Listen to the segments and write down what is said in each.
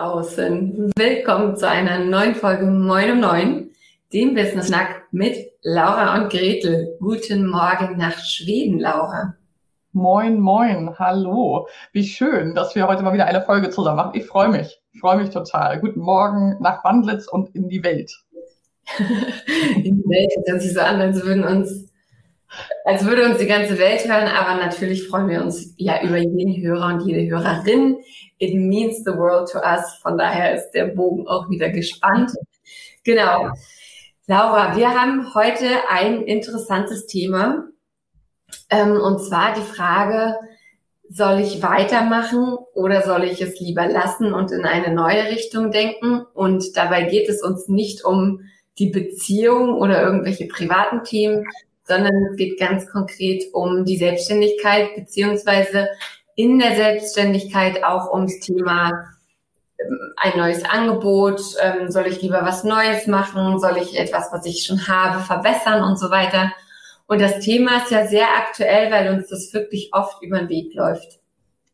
Außen. Willkommen zu einer neuen Folge Moin um Neun, dem Business Schnack mit Laura und Gretel. Guten Morgen nach Schweden, Laura. Moin, moin, hallo. Wie schön, dass wir heute mal wieder eine Folge zusammen machen. Ich freue mich, ich freue mich total. Guten Morgen nach Wandlitz und in die Welt. in die Welt, das sich so an, als würden uns als würde uns die ganze Welt hören, aber natürlich freuen wir uns ja über jeden Hörer und jede Hörerin. It means the world to us. Von daher ist der Bogen auch wieder gespannt. Genau. Laura, wir haben heute ein interessantes Thema. Ähm, und zwar die Frage, soll ich weitermachen oder soll ich es lieber lassen und in eine neue Richtung denken? Und dabei geht es uns nicht um die Beziehung oder irgendwelche privaten Themen, sondern es geht ganz konkret um die Selbstständigkeit beziehungsweise in der Selbstständigkeit auch ums Thema ähm, ein neues Angebot, ähm, soll ich lieber was Neues machen, soll ich etwas, was ich schon habe, verbessern und so weiter. Und das Thema ist ja sehr aktuell, weil uns das wirklich oft über den Weg läuft.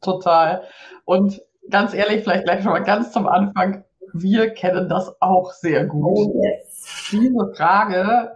Total. Und ganz ehrlich, vielleicht gleich schon mal ganz zum Anfang, wir kennen das auch sehr gut. Oh, yes. Diese Frage,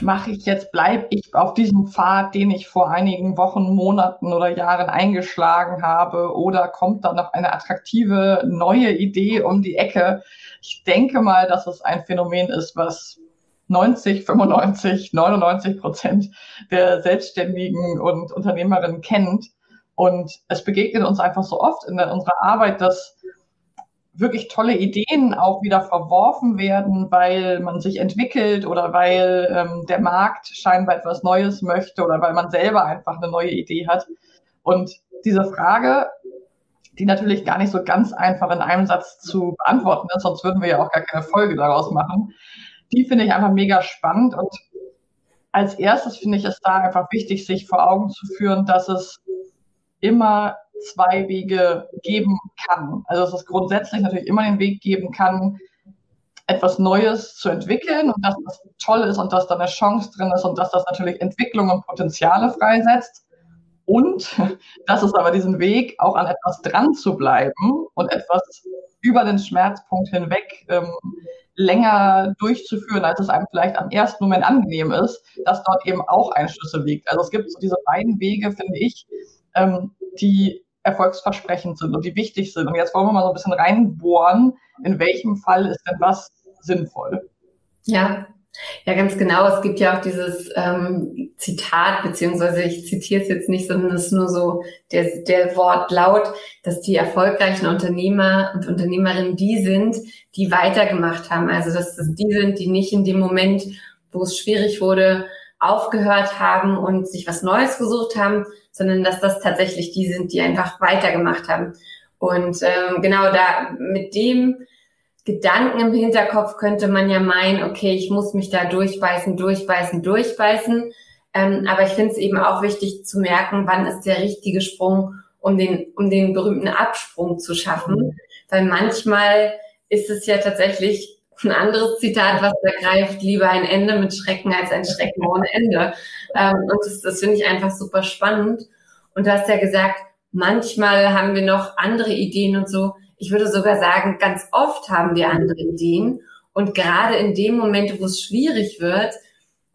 mache ich jetzt, bleibe ich auf diesem Pfad, den ich vor einigen Wochen, Monaten oder Jahren eingeschlagen habe, oder kommt da noch eine attraktive neue Idee um die Ecke? Ich denke mal, dass es ein Phänomen ist, was 90, 95, 99 Prozent der Selbstständigen und Unternehmerinnen kennt. Und es begegnet uns einfach so oft in unserer Arbeit, dass wirklich tolle Ideen auch wieder verworfen werden, weil man sich entwickelt oder weil ähm, der Markt scheinbar etwas Neues möchte oder weil man selber einfach eine neue Idee hat. Und diese Frage, die natürlich gar nicht so ganz einfach in einem Satz zu beantworten ist, sonst würden wir ja auch gar keine Folge daraus machen, die finde ich einfach mega spannend. Und als erstes finde ich es da einfach wichtig, sich vor Augen zu führen, dass es immer zwei Wege geben kann. Also dass es grundsätzlich natürlich immer den Weg geben kann, etwas Neues zu entwickeln und dass das toll ist und dass da eine Chance drin ist und dass das natürlich Entwicklung und Potenziale freisetzt. Und dass es aber diesen Weg auch an etwas dran zu bleiben und etwas über den Schmerzpunkt hinweg ähm, länger durchzuführen, als es einem vielleicht am ersten Moment angenehm ist, dass dort eben auch ein Schlüssel liegt. Also es gibt so diese beiden Wege, finde ich, ähm, die erfolgsversprechend sind und die wichtig sind. Und jetzt wollen wir mal so ein bisschen reinbohren, in welchem Fall ist denn was sinnvoll? Ja, ja, ganz genau. Es gibt ja auch dieses ähm, Zitat, beziehungsweise ich zitiere es jetzt nicht, sondern es ist nur so der, der Wort laut, dass die erfolgreichen Unternehmer und Unternehmerinnen die sind, die weitergemacht haben. Also dass es die sind, die nicht in dem Moment, wo es schwierig wurde, aufgehört haben und sich was Neues gesucht haben, sondern dass das tatsächlich die sind, die einfach weitergemacht haben. Und ähm, genau da mit dem Gedanken im Hinterkopf könnte man ja meinen, okay, ich muss mich da durchbeißen, durchbeißen, durchbeißen. Ähm, aber ich finde es eben auch wichtig zu merken, wann ist der richtige Sprung, um den, um den berühmten Absprung zu schaffen. Weil manchmal ist es ja tatsächlich ein anderes Zitat, was da greift, lieber ein Ende mit Schrecken als ein Schrecken ohne Ende. Ähm, und das, das finde ich einfach super spannend. Und du hast ja gesagt, manchmal haben wir noch andere Ideen und so. Ich würde sogar sagen, ganz oft haben wir andere Ideen. Und gerade in dem Moment, wo es schwierig wird,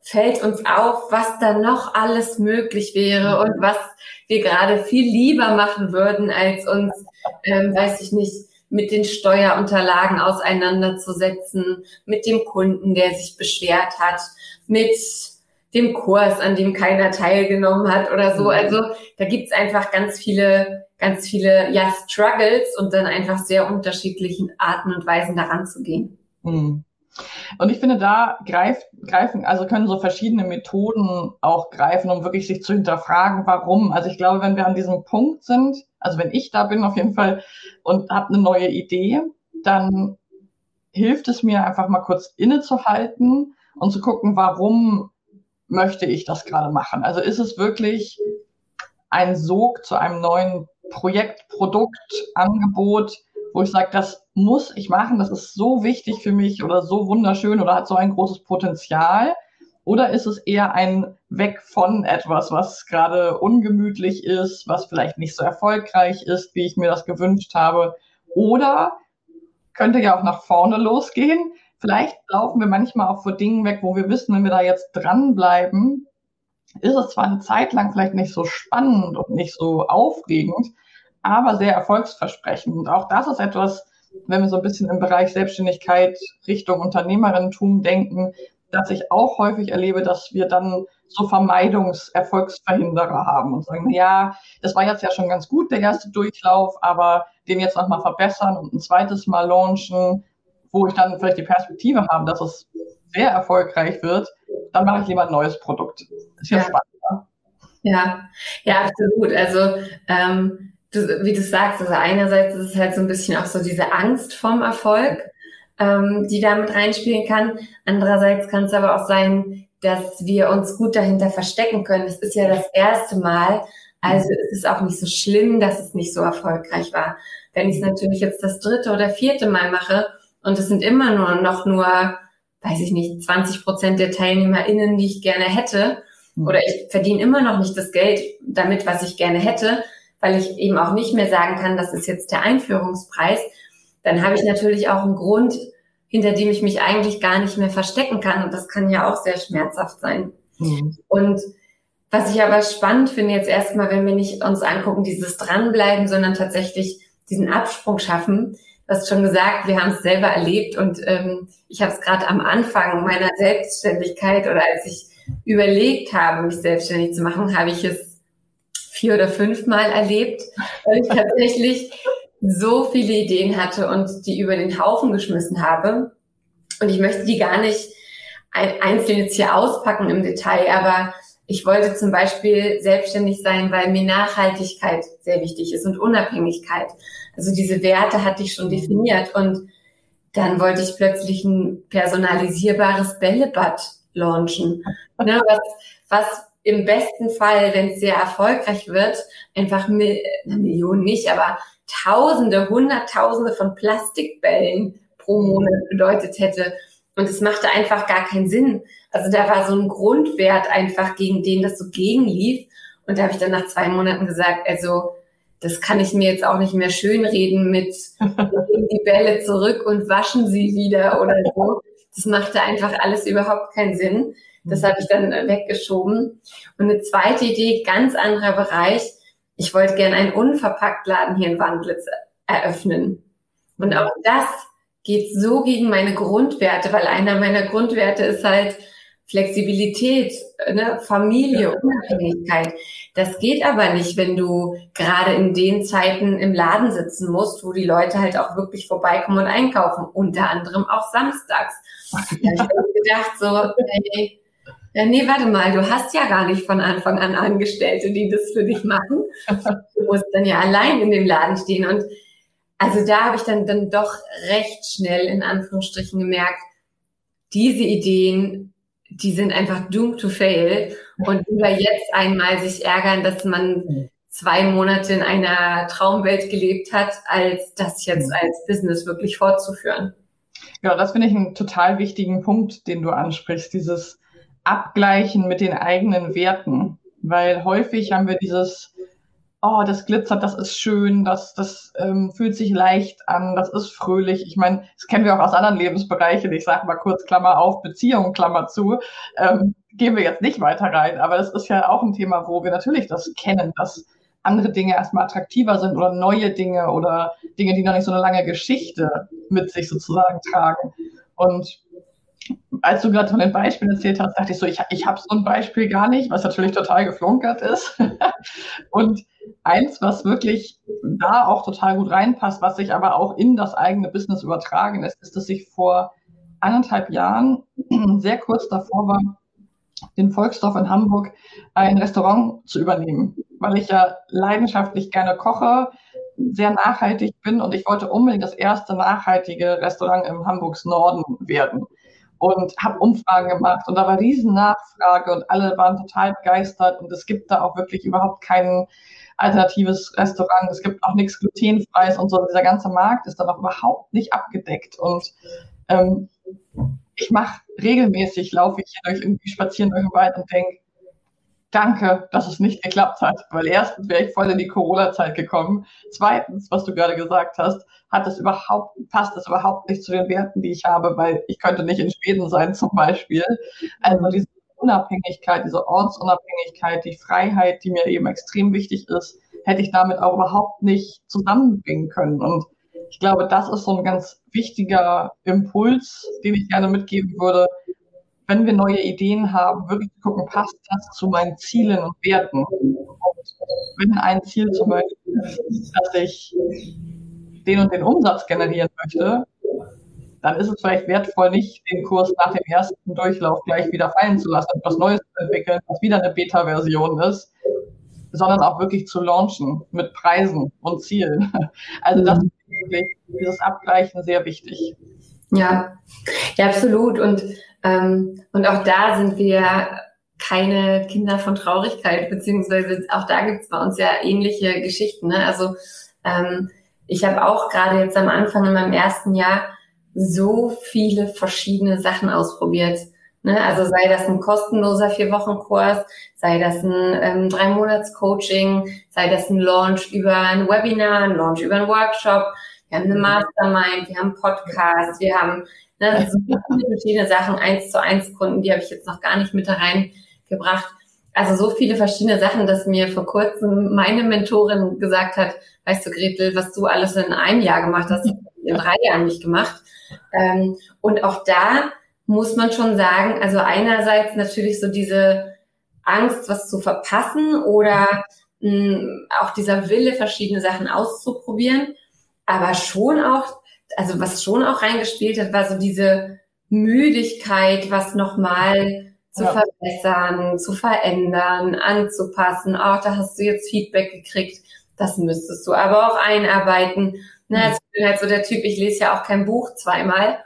fällt uns auf, was da noch alles möglich wäre und was wir gerade viel lieber machen würden, als uns, ähm, weiß ich nicht, mit den Steuerunterlagen auseinanderzusetzen, mit dem Kunden, der sich beschwert hat, mit dem Kurs, an dem keiner teilgenommen hat oder so. Mhm. Also da gibt's einfach ganz viele, ganz viele ja, Struggles und dann einfach sehr unterschiedlichen Arten und Weisen daran zu gehen. Mhm. Und ich finde, da greift, greifen, also können so verschiedene Methoden auch greifen, um wirklich sich zu hinterfragen, warum. Also ich glaube, wenn wir an diesem Punkt sind, also wenn ich da bin auf jeden Fall und habe eine neue Idee, dann hilft es mir einfach mal kurz innezuhalten und zu gucken, warum möchte ich das gerade machen. Also ist es wirklich ein Sog zu einem neuen Projekt, Produkt, Angebot, wo ich sage, das muss ich machen, das ist so wichtig für mich oder so wunderschön oder hat so ein großes Potenzial? Oder ist es eher ein Weg von etwas, was gerade ungemütlich ist, was vielleicht nicht so erfolgreich ist, wie ich mir das gewünscht habe? Oder könnte ja auch nach vorne losgehen. Vielleicht laufen wir manchmal auch vor Dingen weg, wo wir wissen, wenn wir da jetzt dranbleiben, ist es zwar eine Zeit lang vielleicht nicht so spannend und nicht so aufregend, aber sehr erfolgsversprechend. Und auch das ist etwas, wenn wir so ein bisschen im Bereich Selbstständigkeit Richtung Unternehmerinnentum denken, dass ich auch häufig erlebe, dass wir dann so Vermeidungserfolgsverhinderer haben und sagen, ja, das war jetzt ja schon ganz gut, der erste Durchlauf, aber den jetzt nochmal verbessern und ein zweites Mal launchen, wo ich dann vielleicht die Perspektive habe, dass es sehr erfolgreich wird, dann mache ich lieber ein neues Produkt. Das ist ja, ja. spannend. Ja, ja, absolut. Also ähm, du, wie du sagst, also einerseits ist es halt so ein bisschen auch so diese Angst vom Erfolg, ähm, die damit reinspielen kann. Andererseits kann es aber auch sein, dass wir uns gut dahinter verstecken können. Es ist ja das erste Mal, also ist es auch nicht so schlimm, dass es nicht so erfolgreich war. Wenn ich es natürlich jetzt das dritte oder vierte Mal mache und es sind immer nur noch nur, weiß ich nicht, 20 Prozent der TeilnehmerInnen, die ich gerne hätte, oder ich verdiene immer noch nicht das Geld damit, was ich gerne hätte, weil ich eben auch nicht mehr sagen kann, das ist jetzt der Einführungspreis, dann habe ich natürlich auch einen Grund, hinter dem ich mich eigentlich gar nicht mehr verstecken kann. Und das kann ja auch sehr schmerzhaft sein. Mhm. Und was ich aber spannend finde jetzt erstmal, wenn wir nicht uns angucken, dieses Dranbleiben, sondern tatsächlich diesen Absprung schaffen. Du hast schon gesagt, wir haben es selber erlebt und ähm, ich habe es gerade am Anfang meiner Selbstständigkeit oder als ich überlegt habe, mich selbstständig zu machen, habe ich es vier oder fünfmal erlebt, weil ich tatsächlich so viele Ideen hatte und die über den Haufen geschmissen habe. Und ich möchte die gar nicht einzeln jetzt hier auspacken im Detail, aber ich wollte zum Beispiel selbstständig sein, weil mir Nachhaltigkeit sehr wichtig ist und Unabhängigkeit. Also diese Werte hatte ich schon definiert und dann wollte ich plötzlich ein personalisierbares Bällebad launchen, ne, was, was im besten Fall, wenn es sehr erfolgreich wird, einfach Mil Millionen nicht, aber Tausende, Hunderttausende von Plastikbällen pro Monat bedeutet hätte. Und es machte einfach gar keinen Sinn. Also da war so ein Grundwert einfach, gegen den das so gegenlief. Und da habe ich dann nach zwei Monaten gesagt, also das kann ich mir jetzt auch nicht mehr schönreden mit die Bälle zurück und waschen sie wieder oder so. Das machte einfach alles überhaupt keinen Sinn. Das habe ich dann weggeschoben. Und eine zweite Idee, ganz anderer Bereich. Ich wollte gerne einen Unverpacktladen hier in Wandlitz eröffnen. Und auch das geht so gegen meine Grundwerte, weil einer meiner Grundwerte ist halt Flexibilität, ne? Familie, Unabhängigkeit. Das geht aber nicht, wenn du gerade in den Zeiten im Laden sitzen musst, wo die Leute halt auch wirklich vorbeikommen und einkaufen, unter anderem auch samstags. Da habe ich gedacht so, hey, ja, nee, warte mal, du hast ja gar nicht von Anfang an Angestellte, die das für dich machen. Du musst dann ja allein in dem Laden stehen. Und also da habe ich dann, dann doch recht schnell in Anführungsstrichen gemerkt, diese Ideen, die sind einfach doomed to fail. Und lieber jetzt einmal sich ärgern, dass man zwei Monate in einer Traumwelt gelebt hat, als das jetzt als Business wirklich fortzuführen. Ja, das finde ich einen total wichtigen Punkt, den du ansprichst, dieses abgleichen mit den eigenen Werten. Weil häufig haben wir dieses, oh, das glitzert, das ist schön, das, das ähm, fühlt sich leicht an, das ist fröhlich. Ich meine, das kennen wir auch aus anderen Lebensbereichen. Ich sage mal kurz Klammer auf, Beziehung, Klammer zu. Ähm, gehen wir jetzt nicht weiter rein, aber das ist ja auch ein Thema, wo wir natürlich das kennen, dass andere Dinge erstmal attraktiver sind oder neue Dinge oder Dinge, die noch nicht so eine lange Geschichte mit sich sozusagen tragen. Und als du gerade von den Beispielen erzählt hast, dachte ich so, ich, ich habe so ein Beispiel gar nicht, was natürlich total geflunkert ist. und eins, was wirklich da auch total gut reinpasst, was sich aber auch in das eigene Business übertragen lässt, ist, dass ich vor anderthalb Jahren sehr kurz davor war, in Volksdorf in Hamburg ein Restaurant zu übernehmen, weil ich ja leidenschaftlich gerne koche, sehr nachhaltig bin und ich wollte unbedingt das erste nachhaltige Restaurant im Hamburgs Norden werden und habe Umfragen gemacht und da war riesen Nachfrage und alle waren total begeistert und es gibt da auch wirklich überhaupt kein alternatives Restaurant, es gibt auch nichts glutenfreies und so. Dieser ganze Markt ist dann auch überhaupt nicht abgedeckt und ähm, ich mache regelmäßig, laufe ich hier durch irgendwie spazieren durch den Wald und denke, danke, dass es nicht geklappt hat, weil erstens wäre ich voll in die Corona-Zeit gekommen. Zweitens, was du gerade gesagt hast, hat das überhaupt, passt das überhaupt nicht zu den Werten, die ich habe, weil ich könnte nicht in Schweden sein zum Beispiel. Also diese Unabhängigkeit, diese Ortsunabhängigkeit, die Freiheit, die mir eben extrem wichtig ist, hätte ich damit auch überhaupt nicht zusammenbringen können. Und ich glaube, das ist so ein ganz wichtiger Impuls, den ich gerne mitgeben würde, wenn wir neue Ideen haben, wirklich gucken, passt das zu meinen Zielen und Werten. Und wenn ein Ziel zum Beispiel ist, dass ich den und den Umsatz generieren möchte, dann ist es vielleicht wertvoll, nicht den Kurs nach dem ersten Durchlauf gleich wieder fallen zu lassen, etwas Neues zu entwickeln, was wieder eine Beta-Version ist, sondern auch wirklich zu launchen mit Preisen und Zielen. Also das ist wirklich dieses Abgleichen sehr wichtig. Ja, ja, absolut. Und ähm, und auch da sind wir keine Kinder von Traurigkeit, beziehungsweise auch da gibt's bei uns ja ähnliche Geschichten. Ne? Also ähm, ich habe auch gerade jetzt am Anfang in meinem ersten Jahr so viele verschiedene Sachen ausprobiert. Ne? Also sei das ein kostenloser Vier-Wochen-Kurs, sei das ein ähm, Drei-Monats-Coaching, sei das ein Launch über ein Webinar, ein Launch über einen Workshop. Wir haben eine Mastermind, wir haben Podcast, wir haben Ne, das sind verschiedene Sachen, eins zu eins Kunden, die habe ich jetzt noch gar nicht mit da reingebracht. Also so viele verschiedene Sachen, dass mir vor kurzem meine Mentorin gesagt hat, weißt du, Gretel, was du alles in einem Jahr gemacht hast, in drei Jahren nicht gemacht. Ähm, und auch da muss man schon sagen, also einerseits natürlich so diese Angst, was zu verpassen oder mh, auch dieser Wille, verschiedene Sachen auszuprobieren, aber schon auch also was schon auch reingespielt hat, war so diese Müdigkeit, was nochmal zu ja. verbessern, zu verändern, anzupassen. Auch da hast du jetzt Feedback gekriegt. Das müsstest du aber auch einarbeiten. Ne, mhm. also ich bin halt so der Typ, ich lese ja auch kein Buch zweimal.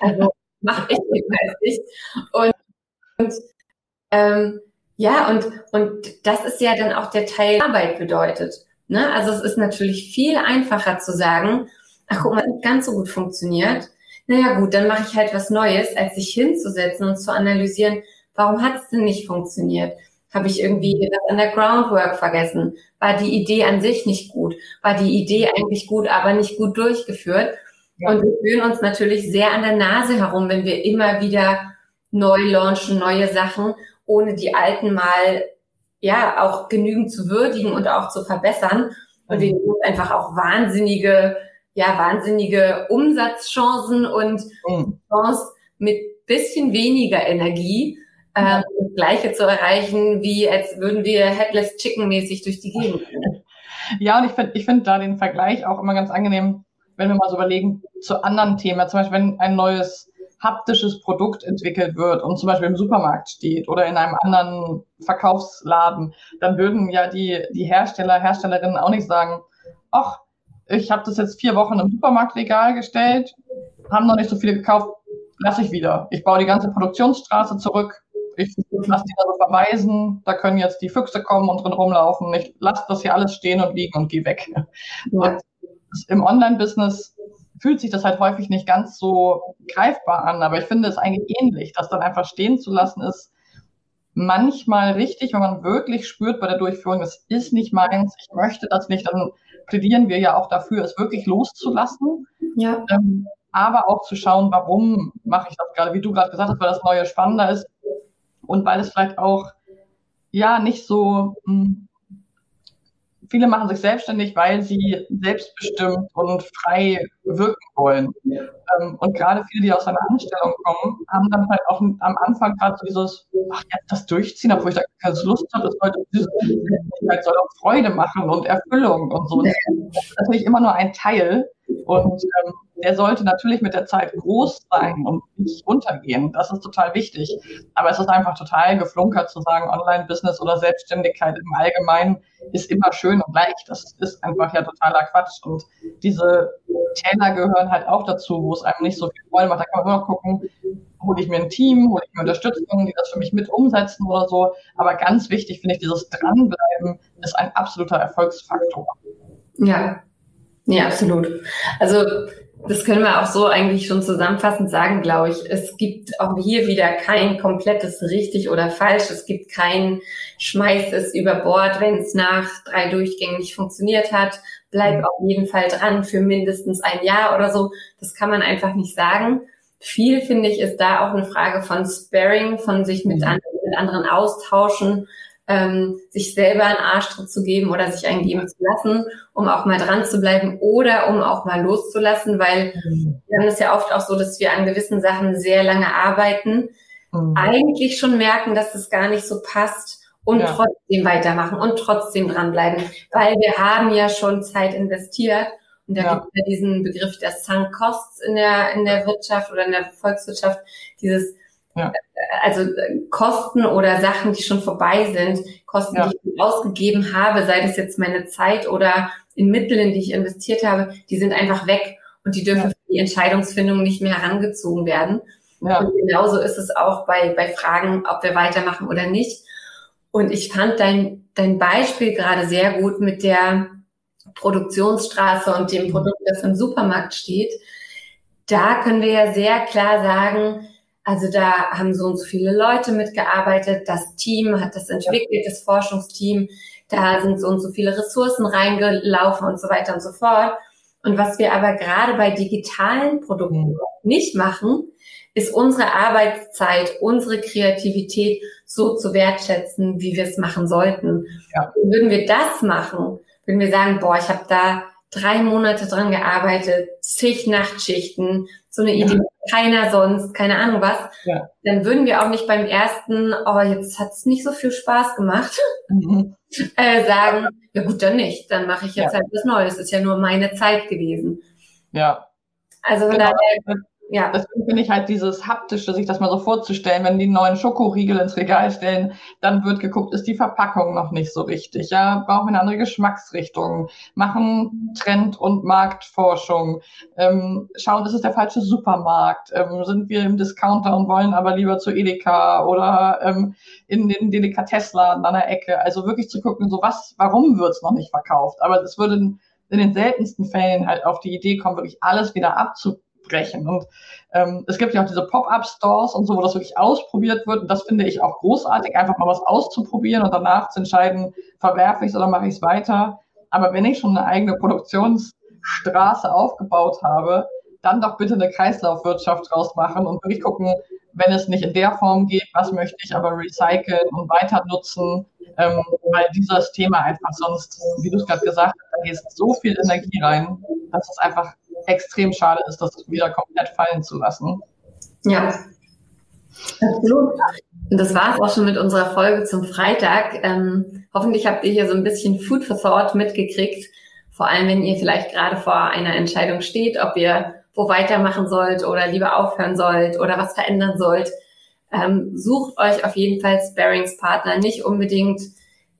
Also mache ich jedenfalls nicht. Und, und ähm, ja, und, und das ist ja dann auch der Teil Arbeit bedeutet. Ne? Also es ist natürlich viel einfacher zu sagen, ach guck mal, nicht ganz so gut funktioniert. Naja gut, dann mache ich halt was Neues, als sich hinzusetzen und zu analysieren, warum hat es denn nicht funktioniert? Habe ich irgendwie das an der Groundwork vergessen? War die Idee an sich nicht gut? War die Idee eigentlich gut, aber nicht gut durchgeführt? Ja. Und wir fühlen uns natürlich sehr an der Nase herum, wenn wir immer wieder neu launchen, neue Sachen, ohne die alten mal ja auch genügend zu würdigen und auch zu verbessern. Und wir nehmen einfach auch wahnsinnige ja wahnsinnige Umsatzchancen und mhm. Chance mit bisschen weniger Energie äh, ja. das Gleiche zu erreichen, wie als würden wir Headless Chicken mäßig durch die Gegend. Ja, und ich finde ich finde da den Vergleich auch immer ganz angenehm, wenn wir mal so überlegen zu anderen Themen. Zum Beispiel, wenn ein neues haptisches Produkt entwickelt wird und zum Beispiel im Supermarkt steht oder in einem anderen Verkaufsladen, dann würden ja die, die Hersteller, Herstellerinnen auch nicht sagen, ach, ich habe das jetzt vier Wochen im Supermarktregal gestellt, haben noch nicht so viele gekauft, lasse ich wieder. Ich baue die ganze Produktionsstraße zurück. Ich lasse die da so verweisen. Da können jetzt die Füchse kommen und drin rumlaufen. Ich lasse das hier alles stehen und liegen und gehe weg. Ja. Im Online-Business fühlt sich das halt häufig nicht ganz so greifbar an, aber ich finde es eigentlich ähnlich, das dann einfach stehen zu lassen ist manchmal richtig, wenn man wirklich spürt bei der Durchführung, das ist nicht meins, ich möchte das nicht, dann plädieren wir ja auch dafür, es wirklich loszulassen. Ja. Ähm, aber auch zu schauen, warum mache ich das gerade, wie du gerade gesagt hast, weil das Neue spannender ist und weil es vielleicht auch ja nicht so mh, hm, viele machen sich selbstständig, weil sie selbstbestimmt und frei wirken wollen. Ähm, und gerade viele, die aus einer Anstellung kommen, haben dann halt auch am Anfang gerade so dieses, ach, jetzt das durchziehen, obwohl ich da keine Lust habe, das sollte, Selbstständigkeit soll auch Freude machen und Erfüllung und so. Das ist natürlich immer nur ein Teil. Und ähm, der sollte natürlich mit der Zeit groß sein und nicht runtergehen. Das ist total wichtig. Aber es ist einfach total geflunkert zu sagen, Online-Business oder Selbstständigkeit im Allgemeinen ist immer schön und leicht. Das ist einfach ja totaler Quatsch. Und diese Täler gehören halt auch dazu, wo es einem nicht so viel Freude macht. Da kann man immer gucken, hole ich mir ein Team, hole ich mir Unterstützung, die das für mich mit umsetzen oder so. Aber ganz wichtig finde ich, dieses Dranbleiben ist ein absoluter Erfolgsfaktor. Ja, ja, absolut. Also das können wir auch so eigentlich schon zusammenfassend sagen, glaube ich. Es gibt auch hier wieder kein komplettes richtig oder falsch. Es gibt kein Schmeiß es über Bord, wenn es nach drei Durchgängen nicht funktioniert hat. Bleib mhm. auf jeden Fall dran für mindestens ein Jahr oder so. Das kann man einfach nicht sagen. Viel, finde ich, ist da auch eine Frage von Sparing, von sich mit, mhm. anderen, mit anderen austauschen, ähm, sich selber einen Arschtritt zu geben oder sich einen geben zu lassen, um auch mal dran zu bleiben oder um auch mal loszulassen, weil mhm. wir haben es ja oft auch so, dass wir an gewissen Sachen sehr lange arbeiten, mhm. eigentlich schon merken, dass es gar nicht so passt und ja. trotzdem weitermachen und trotzdem dranbleiben, weil wir haben ja schon Zeit investiert und da ja. gibt es ja diesen Begriff der Sunk Costs in der, in der Wirtschaft oder in der Volkswirtschaft, dieses ja. Also äh, Kosten oder Sachen, die schon vorbei sind, Kosten, ja. die ich ausgegeben habe, sei das jetzt meine Zeit oder in Mittel, in die ich investiert habe, die sind einfach weg und die dürfen ja. für die Entscheidungsfindung nicht mehr herangezogen werden. Ja. Und genauso ist es auch bei, bei Fragen, ob wir weitermachen oder nicht. Und ich fand dein, dein Beispiel gerade sehr gut mit der Produktionsstraße und dem Produkt, das im Supermarkt steht. Da können wir ja sehr klar sagen, also da haben so und so viele Leute mitgearbeitet, das Team hat das entwickelt, das Forschungsteam, da sind so und so viele Ressourcen reingelaufen und so weiter und so fort. Und was wir aber gerade bei digitalen Produkten mhm. nicht machen, ist unsere Arbeitszeit, unsere Kreativität so zu wertschätzen, wie wir es machen sollten. Ja. Würden wir das machen, würden wir sagen, boah, ich habe da drei Monate dran gearbeitet, zig Nachtschichten, so eine Idee, ja. keiner sonst, keine Ahnung was, ja. dann würden wir auch nicht beim ersten, oh, jetzt hat's nicht so viel Spaß gemacht, mhm. äh, sagen, ja gut, dann nicht, dann mache ich jetzt ja. halt was Neues, ist ja nur meine Zeit gewesen. Ja. Also genau. daher, ja. Deswegen finde ich halt dieses haptische, sich das mal so vorzustellen, wenn die neuen Schokoriegel ins Regal stellen, dann wird geguckt, ist die Verpackung noch nicht so richtig, ja, brauchen wir eine andere Geschmacksrichtung, machen Trend- und Marktforschung, ähm, schauen, ist es der falsche Supermarkt, ähm, sind wir im Discounter und wollen aber lieber zu Edeka oder ähm, in den Delikatessladen an der Ecke, also wirklich zu gucken, so was, warum wird es noch nicht verkauft, aber es würde in, den seltensten Fällen halt auf die Idee kommen, wirklich alles wieder abzu sprechen. Und ähm, es gibt ja auch diese Pop-up-Stores und so, wo das wirklich ausprobiert wird. Und das finde ich auch großartig, einfach mal was auszuprobieren und danach zu entscheiden, verwerfe ich es oder mache ich es weiter. Aber wenn ich schon eine eigene Produktionsstraße aufgebaut habe, dann doch bitte eine Kreislaufwirtschaft draus machen und wirklich gucken, wenn es nicht in der Form geht, was möchte ich aber recyceln und weiter nutzen, ähm, weil dieses Thema einfach sonst, wie du es gerade gesagt hast, da geht so viel Energie rein, dass es einfach extrem schade ist, das wieder komplett fallen zu lassen. Ja, absolut. Und das war es auch schon mit unserer Folge zum Freitag. Ähm, hoffentlich habt ihr hier so ein bisschen Food for Thought mitgekriegt. Vor allem, wenn ihr vielleicht gerade vor einer Entscheidung steht, ob ihr wo weitermachen sollt oder lieber aufhören sollt oder was verändern sollt. Ähm, sucht euch auf jeden Fall Sparingspartner, nicht unbedingt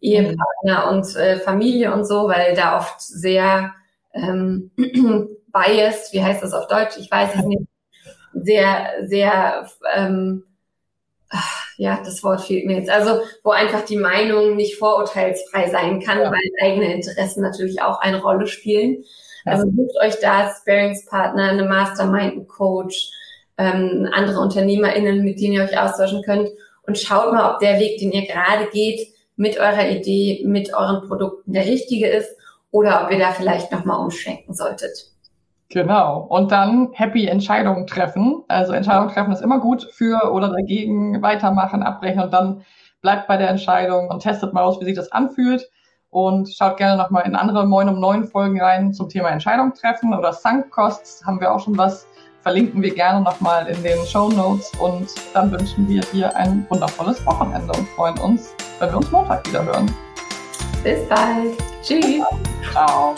Ehepartner und äh, Familie und so, weil da oft sehr ähm, biased, wie heißt das auf Deutsch? Ich weiß es nicht. Sehr, sehr, ähm, ja, das Wort fehlt mir jetzt. Also, wo einfach die Meinung nicht vorurteilsfrei sein kann, ja. weil eigene Interessen natürlich auch eine Rolle spielen. Ja. Also sucht euch da Sparingspartner, eine Mastermind, einen Coach, ähm, andere UnternehmerInnen, mit denen ihr euch austauschen könnt und schaut mal, ob der Weg, den ihr gerade geht, mit eurer Idee, mit euren Produkten der richtige ist oder ob ihr da vielleicht nochmal umschwenken solltet. Genau. Und dann happy Entscheidungen treffen. Also Entscheidungen treffen ist immer gut für oder dagegen, weitermachen, abbrechen und dann bleibt bei der Entscheidung und testet mal aus, wie sich das anfühlt. Und schaut gerne nochmal in andere Moin um neun Folgen rein zum Thema Entscheidung treffen oder Sunk Costs. Haben wir auch schon was. Verlinken wir gerne nochmal in den Show Notes. Und dann wünschen wir dir ein wundervolles Wochenende und freuen uns, wenn wir uns Montag wieder hören. Bis bald. Tschüss. Ciao.